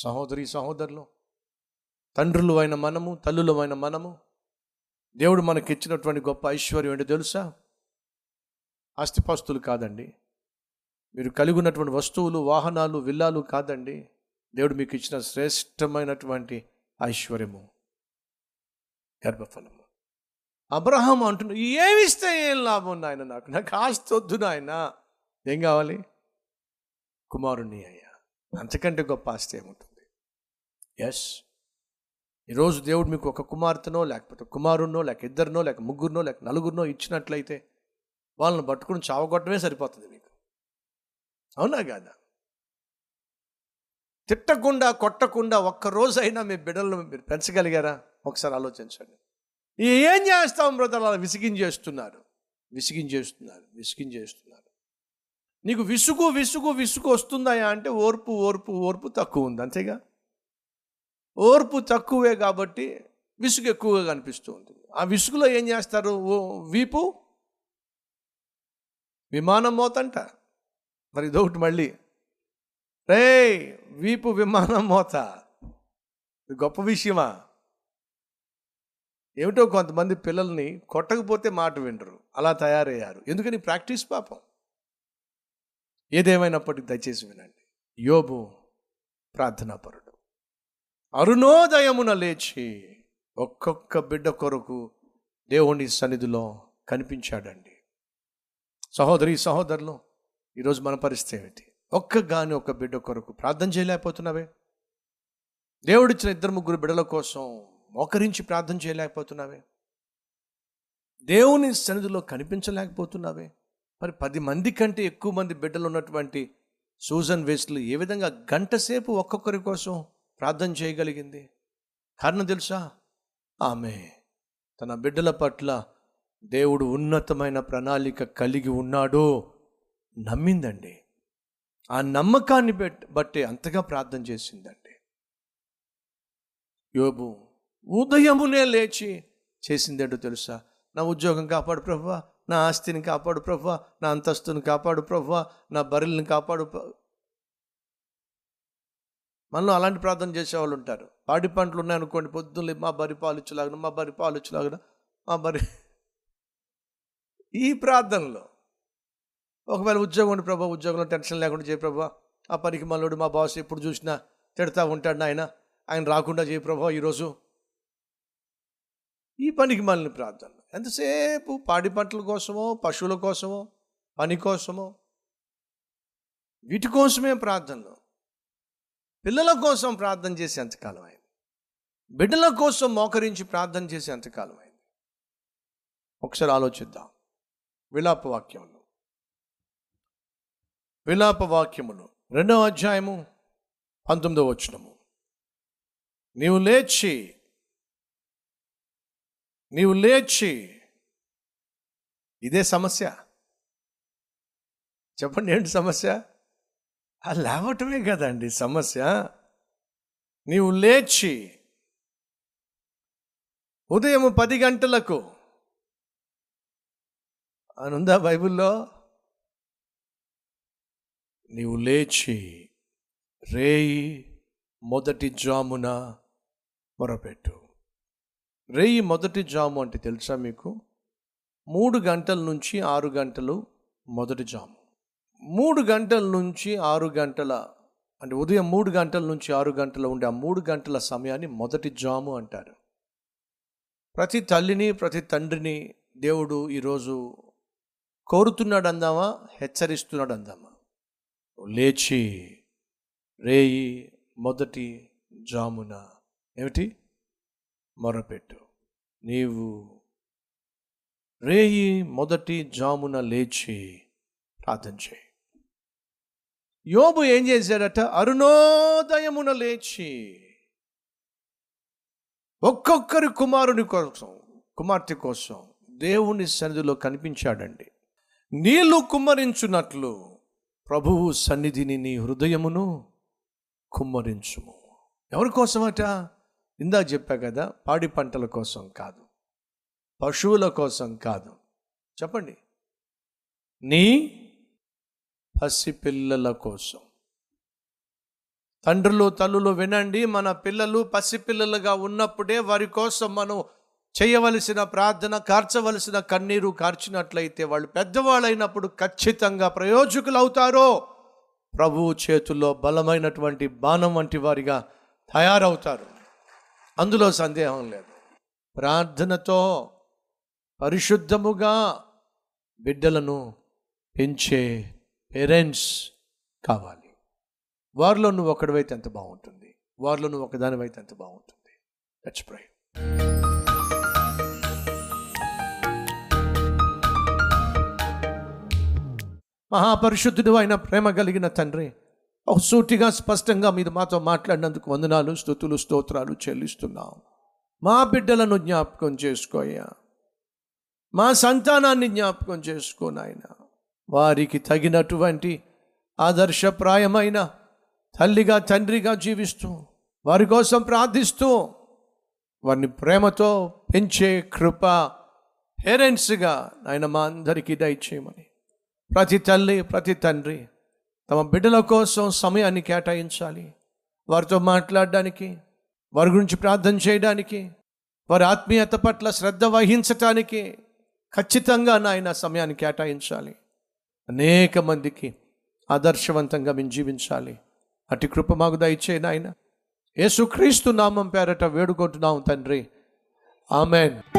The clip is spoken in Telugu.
సహోదరి సహోదరులు తండ్రులు అయిన మనము తల్లులు అయిన మనము దేవుడు మనకి ఇచ్చినటువంటి గొప్ప ఐశ్వర్యం ఏంటో తెలుసా? ఆస్తిపాస్తులు కాదండి. మీరు కలిగి ఉన్నటువంటి వస్తువులు వాహనాలు విల్లాలు కాదండి. దేవుడు మీకు ఇచ్చిన శ్రేష్టమైనటువంటి ఐశ్వర్యము గర్భఫలము. అబ్రహం అంటున్నా ఏమిస్తే ఏం లాభం నాయన నాకు? నాకు ఆస్తి వద్దు నాయన. ఏం కావాలి? కుమారుణ్ణి అయ్యా. అంతకంటే గొప్ప ఆస్తి ఏముంటుంది? ఎస్ ఈరోజు దేవుడు మీకు ఒక కుమార్తెనో లేకపోతే కుమారున్నో లేక ఇద్దరినో లేక ముగ్గురునో లేక నలుగురినో ఇచ్చినట్లయితే వాళ్ళని పట్టుకుని చావగొట్టమే సరిపోతుంది మీకు. అవునా కాదా? తిట్టకుండా కొట్టకుండా ఒక్కరోజైనా మీ బిడ్డలను మీరు పెంచగలిగారా? ఒకసారి ఆలోచించండి. ఏం చేస్తాం బ్రదర్? అలా విసిగించేస్తున్నారు. విసిగించేస్తున్నారు విసిగించేస్తున్నారు. నీకు విసుగు విసుగు విసుగు వస్తుందాయా అంటే ఓర్పు ఓర్పు ఓర్పు తక్కువ ఉంది. అంతేగా? ఓర్పు తక్కువే కాబట్టి విసుగు ఎక్కువగా కనిపిస్తూ ఉంటుంది. ఆ విసుగులో ఏం చేస్తారు? ఓ వీపు విమానం మోతంట. మరి ఇదొకటి మళ్ళీ. రే వీపు విమానం మోత. గొప్ప విషయమా? ఏమిటో కొంతమంది పిల్లల్ని కొట్టకపోతే మాట వినరు. అలా తయారయ్యారు. ఎందుకని? ప్రాక్టీస్ పాపం. ఏదేమైనప్పటికీ దయచేసి వినండి. యోబు ప్రార్థనాపరుడు అరుణోదయమున లేచి ఒక్కొక్క బిడ్డ కొరకు దేవుని సన్నిధిలో కనిపించాడండి. సహోదరి సహోదరులు ఈరోజు మన పరిస్థితి ఏమిటి? ఒక్క గాని ఒక బిడ్డ కొరకు ప్రార్థన చేయలేకపోతున్నావే? దేవుడిచ్చిన ఇద్దరు ముగ్గురు బిడ్డల కోసం మోకరించి ప్రార్థన చేయలేకపోతున్నావే? దేవుని సన్నిధిలో కనిపించలేకపోతున్నావే? మరి పది మంది కంటే ఎక్కువ మంది బిడ్డలు ఉన్నటువంటి సూజన్ వేస్ట్లు ఏ విధంగా గంట సేపు ఒక్కొక్కరి కోసం ప్రార్థన చేయగలిగింది. కారణం తెలుసా? ఆమె తన బిడ్డల పట్ల దేవుడు ఉన్నతమైన ప్రణాళిక కలిగి ఉన్నాడో నమ్మిందండి. ఆ నమ్మకాన్ని బెట్- బట్టి అంతగా ప్రార్థన చేసిందండి. యోబు ఉదయమునే లేచి చేసిందేంటో తెలుసా? నా ఉద్యోగం కాపాడు ప్రభా నా ఆస్తిని కాపాడు ప్రభా నా అంతస్తుని కాపాడు ప్రభా నా బర్రెల్ని కాపాడు మనలో అలాంటి ప్రార్థన చేసేవాళ్ళు ఉంటారు. పాడి పంటలు ఉన్నాయనుకోండి పొద్దున్నే మా బరి పాలు ఇచ్చేలాగా మా బరి పాలు ఇచ్చేలాగా మా బరి ఈ ప్రార్థనలో ఒకవేళ ఉద్యోగం ఉండి ప్రభా ఉద్యోగంలో టెన్షన్ లేకుండా చేయ ప్రభా ఆ పనికి మల్లుడు మా బాస్ ఎప్పుడు చూసినా తిడతా ఉంటాడు ఆయన ఆయన రాకుండా చేయ ప్రభా ఈరోజు. ఈ పనికి మళ్ళీ ప్రార్థన. ఎంతసేపు పాడి పంటల కోసమో పశువుల కోసమో పని కోసమో వీటి కోసమే ప్రార్థనలు. పిల్లల కోసం ప్రార్థన చేసే ఎంతకాలం అయింది. బిడ్డల కోసం మోకరించి ప్రార్థన చేసే ఎంతకాలం అయింది. ఒకసారి ఆలోచిద్దాం. విలాప వాక్యములు విలాప వాక్యములు రెండవ అధ్యాయము పంతొమ్మిదవ వచనము. నీవు లేచి నీవు లేచి. ఇదే సమస్య. చెప్పండి ఏంటి సమస్య? ఆ లేవటమే కదండి సమస్య. నీవు లేచి ఉదయం పది గంటలకు అని ఉందా బైబిల్లో? నీవు లేచి రేయి మొదటి జామున మొరపెట్టు. రేయి మొదటి జాము అంటే తెలుసా మీకు? మూడు గంటల నుంచి ఆరు గంటలు మొదటి జాము. మూడు గంటల నుంచి ఆరు గంటల అంటే ఉదయం మూడు గంటల నుంచి ఆరు గంటల ఉండే ఆ మూడు గంటల సమయాన్ని మొదటి జాము అంటారు. ప్రతి తల్లిని ప్రతి తండ్రిని దేవుడు ఈరోజు కోరుతున్నాడు అందామా హెచ్చరిస్తున్నాడు అందామా లేచి రేయి మొదటి జామున ఏమిటి? మొరపెట్టు. నీవు రేయి మొదటి జామున లేచి ప్రార్థన చేయి. యోబు ఏం చేశాడట? అరుణోదయమున లేచి ఒక్కొక్కరి కుమారుని కోసం కుమార్తె కోసం దేవుని సన్నిధిలో కనిపించాడండి. నీళ్ళు కుమ్మరించున్నట్లు ప్రభువు సన్నిధిని నీ హృదయమును కుమ్మరించుము. ఎవరి కోసమట? ఇందా చెప్పా కదా పాడి పంటల కోసం కాదు పశువుల కోసం కాదు. చెప్పండి. నీ పసిపిల్లల కోసం. తండ్రులు తల్లులు వినండి మన పిల్లలు పసిపిల్లలుగా ఉన్నప్పుడే వారి కోసం మనం చేయవలసిన ప్రార్థన కార్చవలసిన కన్నీరు కార్చినట్లయితే వాళ్ళు పెద్దవాళ్ళైనప్పుడు ఖచ్చితంగా ప్రయోజకులు అవుతారో ప్రభువు చేతుల్లో బలమైనటువంటి బాణం వంటి వారిగా తయారవుతారు. అందులో సందేహం లేదు. ప్రార్థనతో పరిశుద్ధముగా బిడ్డలను పెంచే పేరెంట్స్ కావాలి. వారిలో నువ్వు ఒకడివైతే ఎంత బాగుంటుంది? వారిలో నువ్వు ఒకదానివైతే ఎంత బాగుంటుంది? లెట్స్ ప్రే మహాపరిశుద్ధుడు అయిన ప్రేమ కలిగిన తండ్రి ఒక సూటిగా స్పష్టంగా మీరు మాతో మాట్లాడినందుకు వందనాలు స్థుతులు స్తోత్రాలు చెల్లిస్తున్నాం. మా బిడ్డలను జ్ఞాపకం చేసుకోయా మా సంతానాన్ని జ్ఞాపకం చేసుకోనాయనా వారికి తగినటువంటి ఆదర్శప్రాయమైన తల్లిగా తండ్రిగా జీవిస్తూ వారి కోసం ప్రార్థిస్తూ వారిని ప్రేమతో పెంచే కృప పేరెంట్స్గా ఆయన మా అందరికీ దయచేయమని. ప్రతి తల్లి ప్రతి తండ్రి తమ బిడ్డల కోసం సమయాన్ని కేటాయించాలి. వారితో మాట్లాడడానికి వారి గురించి ప్రార్థన చేయడానికి వారి ఆత్మీయత పట్ల శ్రద్ధ వహించటానికి ఖచ్చితంగా నాయన సమయాన్ని కేటాయించాలి. అనేక మందికి ఆదర్శవంతంగా మేము జీవించాలి. అటు కృప మాకు దయచేయన నాయన. యేసుక్రీస్తు నామం పేరట వేడుకుంటున్నాం తండ్రి. ఆమెన్.